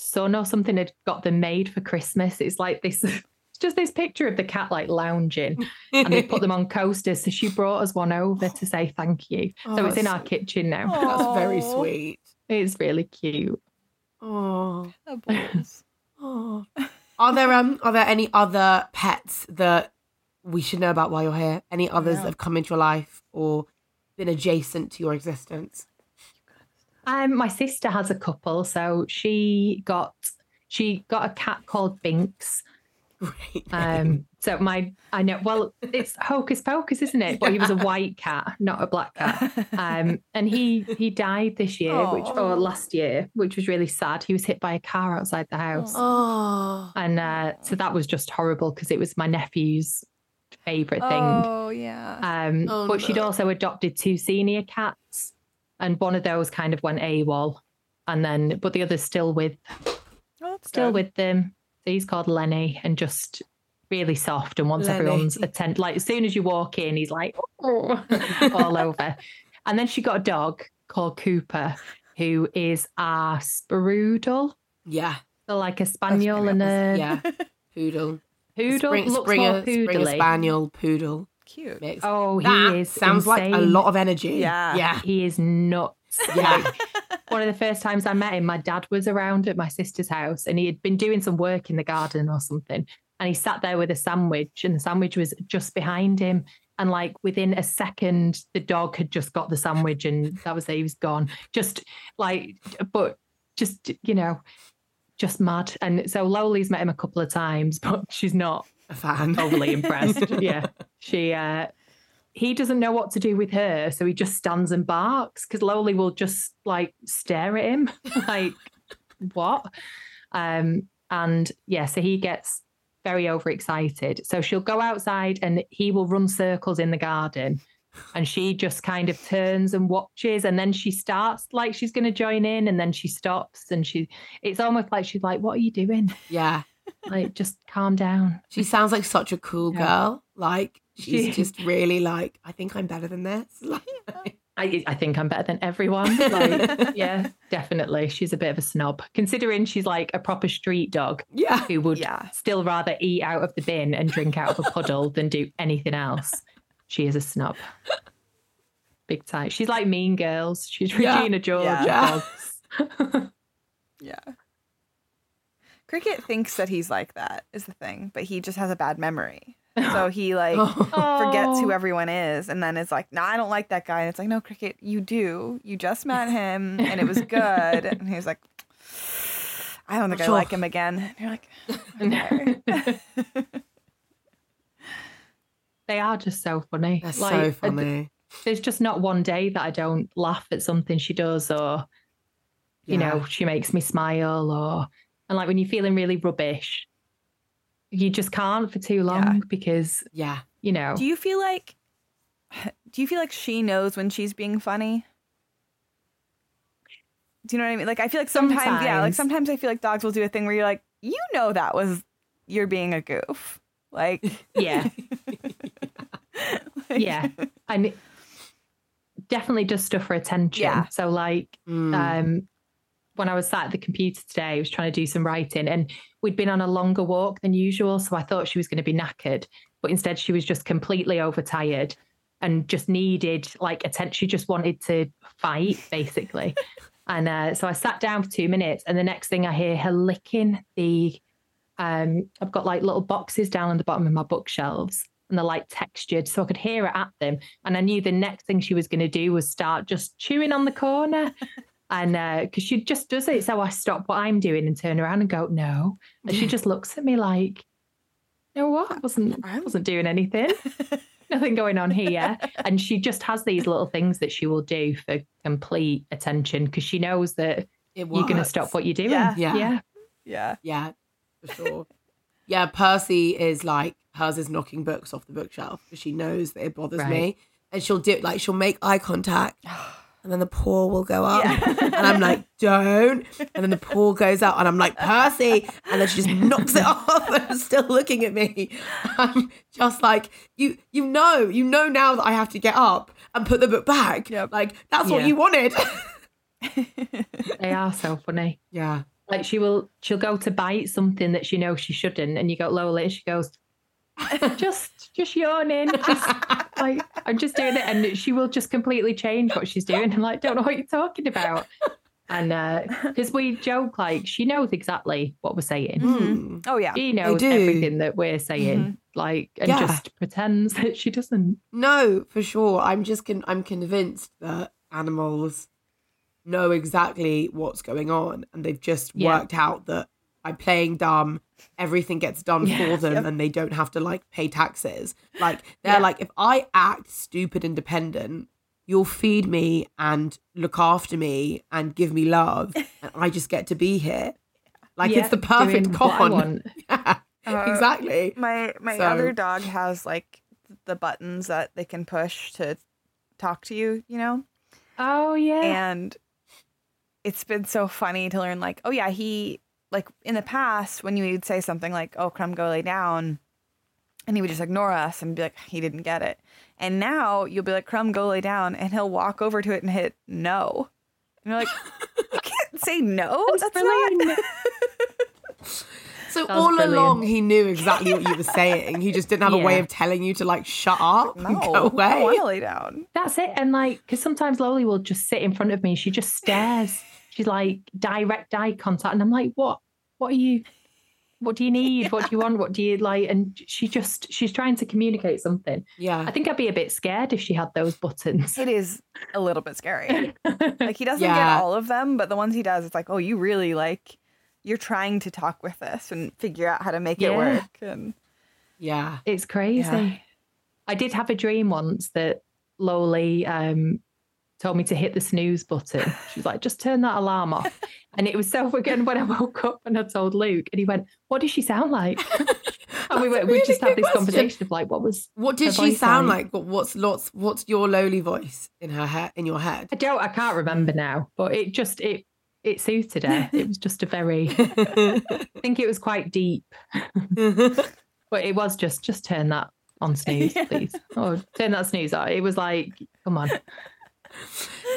son or something had got them made for christmas it's like this it's just this picture of the cat like lounging and they put them on coasters so she brought us one over to say thank you Oh, so it's in that's our kitchen now That's very Oh. sweet. it's really cute Oh. Oh. Are there um are there any other pets that we should know about while you're here? Any others that have come into your life or been adjacent to your existence? Um, my sister has a couple, so she got she got a cat called Binks. Great. Um, so my I know well it's hocus pocus, isn't it? But he was a white cat, not a black cat. Um, and he he died this year, which or last year, which was really sad. He was hit by a car outside the house, oh, and uh, so that was just horrible because it was my nephew's favorite thing. Oh yeah. Um, Oh, but she'd also adopted two senior cats, and one of those kind of went AWOL, and then but the other's still with Oh, still good. with them. So he's called Lenny, and just really soft and wants Lenny. everyone's attention. Like as soon as you walk in, he's like "Oh," all over. And then she got a dog called Cooper, who is a Sproodle, yeah, so like a spaniel and a yeah. Poodle. poodle. Spring, Looks Springer, more Springer poodly. Spaniel, poodle Cute. mix. Oh, he is. sounds like a lot of energy. Yeah. yeah, He is nuts. yeah. one of the first times I met him, my dad was around at my sister's house and he had been doing some work in the garden or something. And he sat there with a sandwich, and the sandwich was just behind him. And like within a second, the dog had just got the sandwich, and that was it. He was gone. Just like, but just you know, just mad. And so Loli's met him a couple of times, but she's not a fan. overly impressed. yeah, she. uh he doesn't know what to do with her, so he just stands and barks because Loli will just like stare at him, like what? Um, and yeah, so he gets very overexcited. So she'll go outside and he will run circles in the garden. And she just kind of turns and watches, and then she starts like she's going to join in, and then she stops, and she. It's almost like she's like, "What are you doing? Yeah, Like, just calm down." she sounds like such a cool Yeah. girl. Like she's She- just really like. I think I'm better than this. Like, I, I think I'm better than everyone. Like, yeah, definitely. She's a bit of a snob, considering she's like a proper street dog yeah, who would Yeah. still rather eat out of the bin and drink out of a puddle than do anything else. She is a snob. Big time. She's like Mean Girls. She's Yeah. Regina George Yeah. dogs. Yeah. Cricket thinks that he's like that is the thing, but he just has a bad memory. So he like oh. forgets who Oh. everyone is and then is like, nah, I don't like that guy. And it's like, no, Cricket, you do. You just met him and it was good. and he's like, I don't think I like him again. And you're like, okay. they are just so funny. that's Like, so funny. There's just not one day that I don't laugh at something she does or you know she makes me smile or and like when you're feeling really rubbish you just can't for too long because Yeah, you know do you feel like do you feel like she knows when she's being funny? Do you know what I mean? Like I feel like sometimes, yeah, like Sometimes. sometimes I feel like dogs will do a thing where you're like, you know that was you're being a goof. Like yeah like- yeah and it definitely does stuff for attention Yeah. so like Mm. um when I was sat at the computer today, I was trying to do some writing and we'd been on a longer walk than usual. So I thought she was going to be knackered, but instead she was just completely overtired and just needed like attention. She just wanted to fight basically. and uh, so I sat down for two minutes and the next thing I hear her licking the, um, I've got like little boxes down on the bottom of my bookshelves and they're like textured. So I could hear her at them. And I knew the next thing she was going to do was start just chewing on the corner. And uh, because she just does it, so I stop what I'm doing and turn around and go, no. And she just looks at me like, no, what? I wasn't, I wasn't doing anything. Nothing going on here. And she just has these little things that she will do for complete attention because she knows that It you're going to stop what you're doing. Yeah. Yeah. Yeah. Yeah. Yeah, for sure. yeah, Percy is like hers is knocking books off the bookshelf because she knows that it bothers me, and she'll do like she'll make eye contact, and then the paw will go up, Yeah. and I'm like, don't, and then the paw goes out, and I'm like, Percy, and then she just knocks it off and still looking at me. I'm just like, you, you know, you know now that I have to get up and put the book back. Yep. Like that's what you wanted. They are so funny. yeah. Like she will, she'll go to bite something that she knows she shouldn't, and you go Lola, and she goes, just, just yawning, just like I'm just doing it, and she will just completely change what she's doing. I'm like, don't know what you're talking about. And because we joke like she knows exactly what we're saying. Mm. Oh yeah. She knows everything that we're saying, like, and Yeah. just pretends that she doesn't. No, for sure. I'm just con- I'm convinced that animals know exactly what's going on, and they've just Yeah. worked out that by playing dumb, everything gets done Yeah. for them, Yep. and they don't have to like pay taxes. Like they're Yeah. like, if I act stupid and dependent, you'll feed me and look after me and give me love, and I just get to be here. Like Yeah, it's the perfect doing what con. Yeah, Uh, exactly. My my So- other dog has like the buttons that they can push to talk to you, you know? Oh yeah. And it's been so funny to learn like, oh yeah, he like in the past when you would say something like, "Oh, come go lay down," and he would just ignore us and be like, he didn't get it. And now you'll be like, "Crumb, go lay down," and he'll walk over to it and hit no. And you're like, you can't say no. That's That's, not. brilliant. So Sounds all brilliant. along he knew exactly what you were saying. He just didn't have a way of telling you to like shut up No, and go don't want away. lay down. That's it. And like, because sometimes Loli will just sit in front of me. She just stares. She's like direct eye contact, and I'm like, what? What are you? What do you need? What do you want? What do you like? And she just she's trying to communicate something. Yeah. I think I'd be a bit scared if she had those buttons. It is a little bit scary. Like he doesn't Yeah. get all of them, but the ones he does, it's like, oh, you really like you're trying to talk with this and figure out how to make it work. And Yeah. It's crazy. Yeah. I did have a dream once that Loli um, told me to hit the snooze button. She was like, just turn that alarm off. And it was so again when I woke up and I told Luke, and he went, What does she sound like? and we a went, we just had this question. conversation of like, what was What did she sound like? like? What's lots what's your Loli voice in her head in your head? I don't I can't remember now, but it just it it suited her. It was just a very I think it was quite deep. But it was just just turn that on snooze, please. Oh, turn that snooze on. It was like, come on.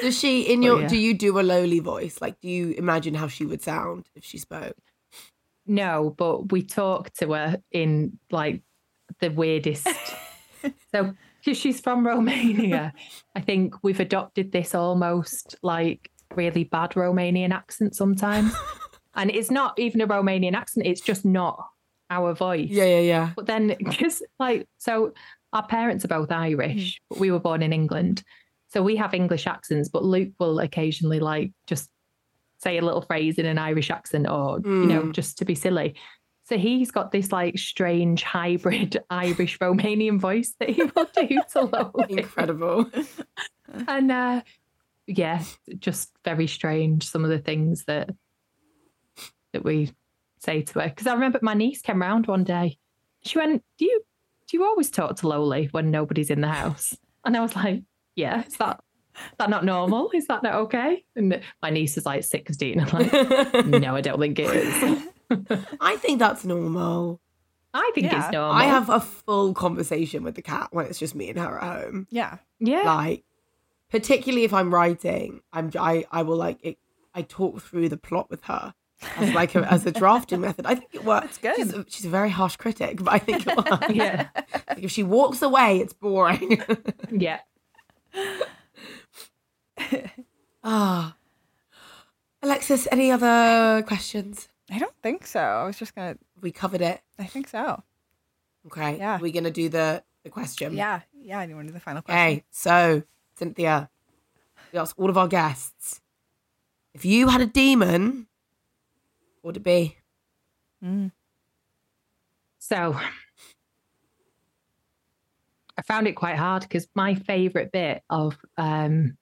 Does she in your yeah. do you do a Loli voice? Like do you imagine how she would sound if she spoke? No, but we talked to her in like the weirdest. so, because she's from Romania, I think we've adopted this almost like really bad Romanian accent sometimes. and it's not even a Romanian accent, it's just not our voice. Yeah, yeah, yeah. But then, because like, so our parents are both Irish, mm. but we were born in England. So we have English accents, but Luke will occasionally like just say a little phrase in an Irish accent or, you know, just to be silly. So he's got this like strange hybrid Irish Romanian voice that he will do to Loli. Incredible. And uh, yeah, just very strange. Some of the things that that we say to her. Because I remember my niece came round one day. She went, "Do you do you always talk to Loli when nobody's in the house?" And I was like, "Yeah, is that is that not normal? Is that not okay?" And my niece is like sixteen. I'm like, "No, I don't think it is. I think that's normal. I think Yeah. it's normal." I have a full conversation with the cat when it's just me and her at home. yeah. yeah, Like, particularly if I'm writing, I'm I I will like it, I talk through the plot with her as like a, as a drafting method. I think it works. good. She's a, she's a very harsh critic, but I think it works. yeah, Like, if she walks away, it's boring. yeah. Ah, Alexis, any other questions? I don't think so. I was just gonna. We covered it. I think so. Okay. Yeah. We're gonna do the the question. Yeah. Yeah. I do want to do the final question. Okay, so Cynthia, we ask all of our guests if you had a demon, what would it be? Hmm. So I found it quite hard because my favorite bit of um,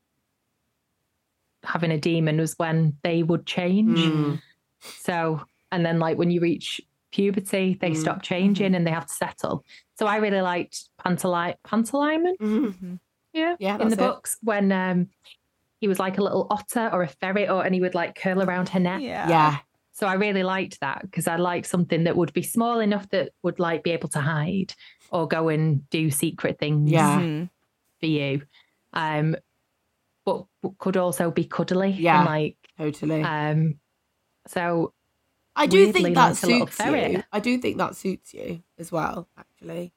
having a demon was when they would change. Mm. So, and then like when you reach puberty, they Mm. stop changing and they have to settle. So I really liked Pantali- Pantalaimon, Mhm. yeah, Yeah, in the that's it. books when um, he was like a little otter or a ferret, or and he would like curl around her neck. Yeah. Yeah. So I really liked that because I liked something that would be small enough that would like be able to hide or go and do secret things Yeah. Mhm. for you. Um, but could also be cuddly. Yeah. And like, Totally. um, so I do weirdly think that like a suits you. I do think that suits you as well, actually.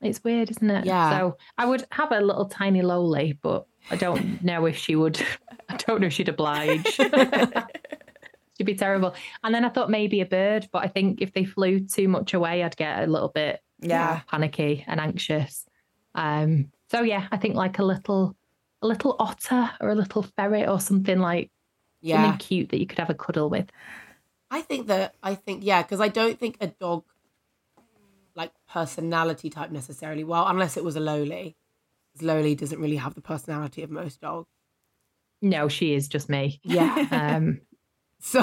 it's weird, isn't it? Yeah. So I would have a little tiny Loli, but I don't know if she would I don't know if she'd oblige. she'd be terrible. And then I thought maybe a bird, but I think if they flew too much away, I'd get a little bit Yeah. panicky and anxious. Um, so yeah, I think like a little, a little otter or a little ferret or something like Yeah. something cute that you could have a cuddle with. I think that I think yeah, because I don't think a dog like personality type necessarily. Well, unless it was a Loli Loli doesn't really have the personality of most dogs. No, she is just me. Yeah. Um, so,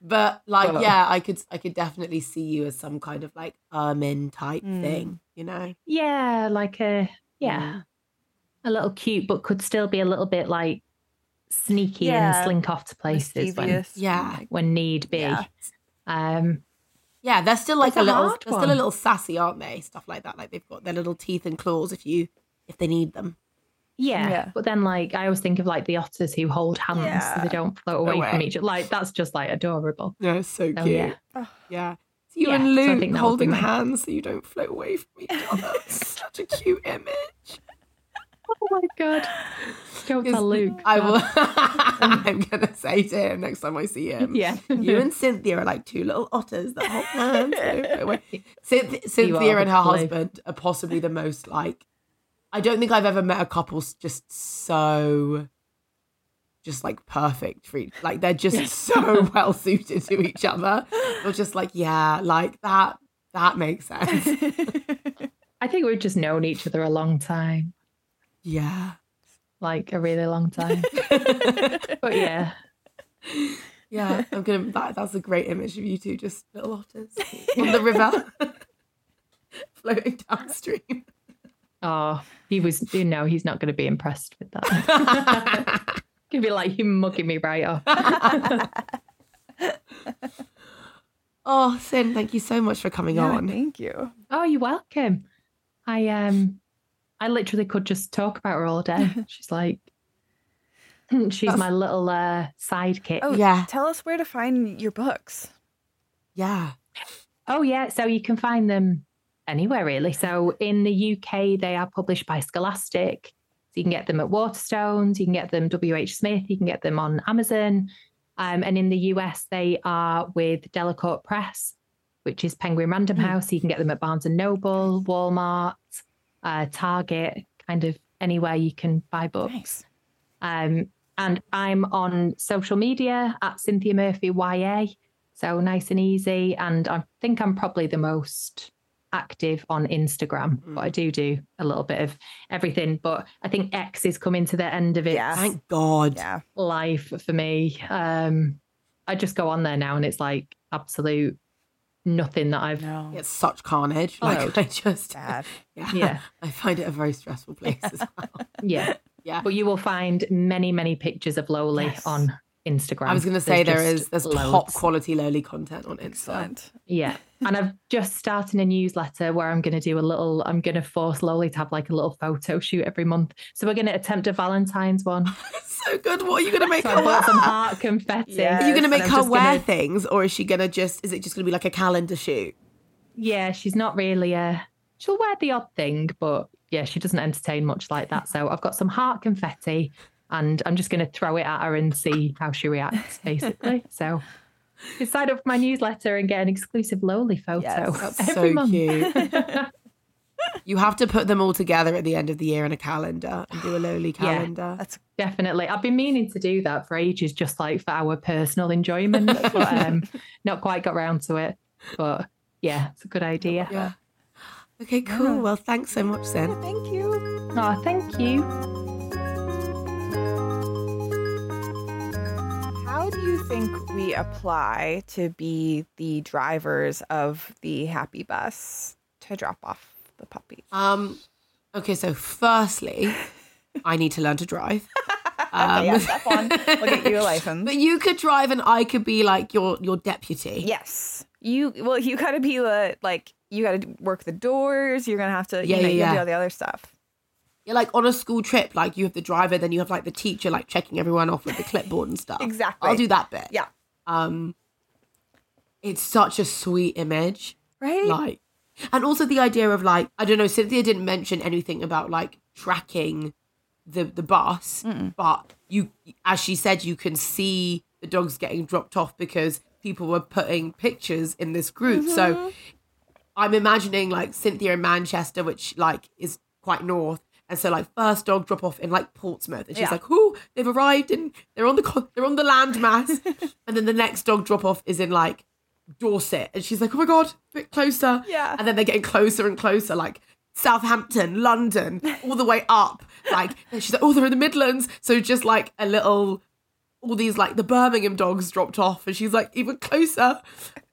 but like But- yeah, I could I could definitely see you as some kind of like ermine type Mm. thing. You know. yeah, like a yeah, a little cute, but could still be a little bit like sneaky Yeah. and slink off to places when Yeah. when need be. Yeah. Um, Yeah, they're still like That's a a little they're still a little sassy, aren't they? Stuff like that. Like they've got their little teeth and claws if you if they need them. Yeah, Yeah. but then like I always think of like the otters who hold hands so they don't float away, from each other. Like that's just like adorable. Yeah, it's so So cute. yeah, Yeah. So you Yeah, and Luke think that would be holding hands so you don't float away from each other. Such a cute image. oh my god, don't Yes, tell Luke. I will I'm gonna say to him next time I see him. Yeah. You and Cynthia are like two little otters that hold hands. so don't float away. Cynth- Cynthia and her blue. husband are possibly the most like I don't think I've ever met a couple just so just like perfect for each like they're just so well suited to each other. Or just like, yeah, like that that makes sense. I think we've just known each other a long time, Yeah. like a really long time. but yeah, Yeah, I'm gonna. That, that's a great image of you two, just little otters on the river, floating downstream. Oh, he was. You know, he's not going to be impressed with that. He'd be like, you mugging me right off. oh, Sin, thank you so much for coming Yeah, on. Thank you. Oh, you're welcome. I um I literally could just talk about her all day. She's like she's my little uh sidekick. Oh, Yeah. Tell us where to find your books. Yeah, Oh yeah, so you can find them anywhere really. So in the UK they are published by Scholastic. So you can get them at Waterstones, you can get them WH Smith, you can get them on Amazon. Um, and in the US they are with Delacorte Press, which is Penguin Random House. So you can get them at Barnes and Noble, Walmart, uh, Target, kind of anywhere you can buy books. Nice. Um, and I'm on social media at Cynthia Murphy YA. So nice and easy. And I think I'm probably the most active on Instagram, but I do do a little bit of everything. But I think X is coming to the end of it. Yeah. thank God. Yeah. life for me. Um, I just go on there now and it's like absolute nothing that I've. No. It's such carnage. Oh. Like I just, Bad. yeah, Yeah. I find it a very stressful place as well. Yeah. Yeah. But you will find many, many pictures of Loli Yes. on Instagram. I was going to say there There's there's just top quality Loli content on Insta. Excellent. Yeah. And I've just started a newsletter where I'm going to do a little, I'm going to force Loli to have like a little photo shoot every month. So we're going to attempt a Valentine's one. So good. What are you going to make So her I bought some heart confetti. Yeah. Are you going to make her wear gonna- things, or is she going to just? Is it just going to be like a calendar shoot? Yeah, she's not really a, she'll wear the odd thing, but yeah, she doesn't entertain much like that. So I've got some heart confetti and I'm just going to throw it at her and see how she reacts, basically. so sign up for my newsletter and get an exclusive Loli photo Yes, That's every so month. cute. You have to put them all together at the end of the year in a calendar and do a Loli calendar. Yeah. calendar. That's Definitely. I've been meaning to do that for ages, just like for our personal enjoyment, but um, not quite got round to it. But yeah, it's a good idea. Yeah. Okay, cool. Well, thanks so much, Sen. thank you. Oh, thank you. How do you think we apply to be the drivers of the happy bus to drop off the puppies? Um, okay, so firstly, I need to learn to drive. Um, Okay, yeah, step one. We'll get you a license. But you could drive, and I could be like your your deputy. Yes. You well, you gotta be the like you gotta work the doors. You're gonna have to Yeah, you know, yeah, you gotta do all the other stuff. You're like on a school trip, like you have the driver, then you have like the teacher, like checking everyone off with the clipboard and stuff. Exactly. I'll do that bit. Yeah. Um, it's such a sweet image. Right? like and also the idea of like i don't know cynthia didn't mention anything about like tracking the the bus but you, as she said, you can see the dogs getting dropped off because people were putting pictures in this group. Mm-hmm. So I'm imagining like Cynthia in Manchester, which like is quite north. And so like first dog drop off in like Portsmouth, and she's Yeah. like, "Oh, they've arrived and they're on the co- they're on the landmass." and then the next dog drop off is in like Dorset, and she's like, "Oh my god, a bit closer." Yeah. And then they're getting closer and closer, like Southampton, London, all the way up. Like she's like, "Oh, they're in the Midlands." So just like a little, all these like the Birmingham dogs dropped off, and she's like even closer.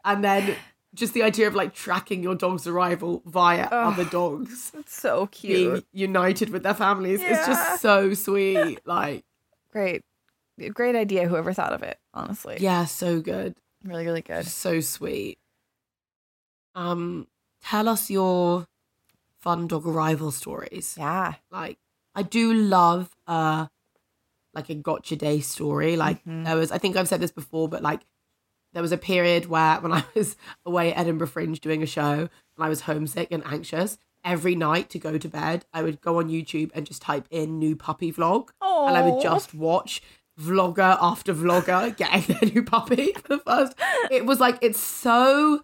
And then just the idea of like tracking your dog's arrival via other dogs It's so cute. being united with their families is Yeah. just so sweet. Like, Great. Great idea, whoever thought of it, honestly. yeah, so good. Really, really good. So sweet. Um, tell us your fun dog arrival stories. Yeah. Like, I do love uh like a gotcha day story. Like there was I think I've said this before, but like there was a period where when I was away at Edinburgh Fringe doing a show and I was homesick and anxious, every night to go to bed, I would go on YouTube and just type in new puppy vlog. And I would just watch vlogger after vlogger getting their new puppy for the first. It was like it's so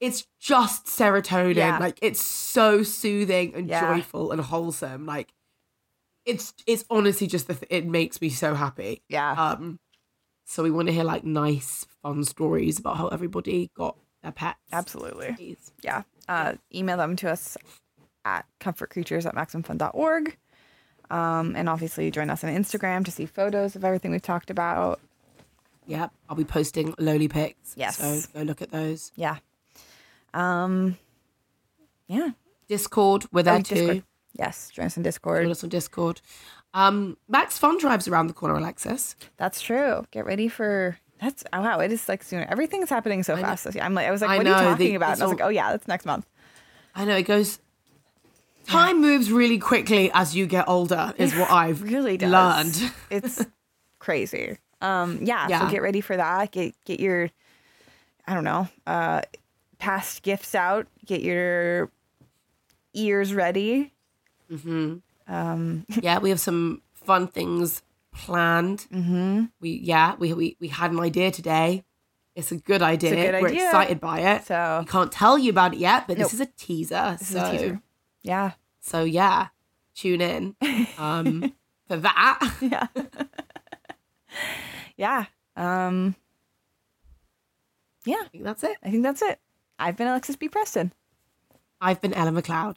it's just serotonin. Yeah. Like it's so soothing and Yeah. joyful and wholesome. Like it's it's honestly just the th- it makes me so happy. Yeah. Um so we want to hear like nice fun stories about how everybody got their pets. Absolutely. Please. Yeah. Uh, email them to us at comfortcreatures at maximumfun.org. Um, and obviously join us on Instagram to see photos of everything we've talked about. Yep. I'll be posting Loli pics. Yes. So go look at those. Yeah. Um, yeah. Discord, we're there Oh, too. Discord. Yes. Join us on Join Discord. us on Discord. Um, Max Fun Drive's around the corner, Alexis. That's true. Get ready for that's oh, wow. It is like soon. Everything's happening so know. fast. I'm like, I was like, I what are you talking the- about? And I was all- like, oh yeah, that's next month. I know it goes. Time moves really quickly as you get older, is what I've really does. learned. It's crazy. Um, yeah, Yeah. So get ready for that. Get get your, I don't know, uh, past gifts out. Get your ears ready. Yeah, we have some fun things planned. Mm-hmm. We yeah, we, we we had an idea today. It's a good idea. good We're idea. excited by it. So- we can't tell you about it yet, but Nope. this is a teaser. This so is a teaser. Yeah. so yeah, tune in um, for that. Yeah. yeah. Um. Yeah. I think that's it. I think that's it. I've been Alexis B. Preston. I've been Ella McLeod.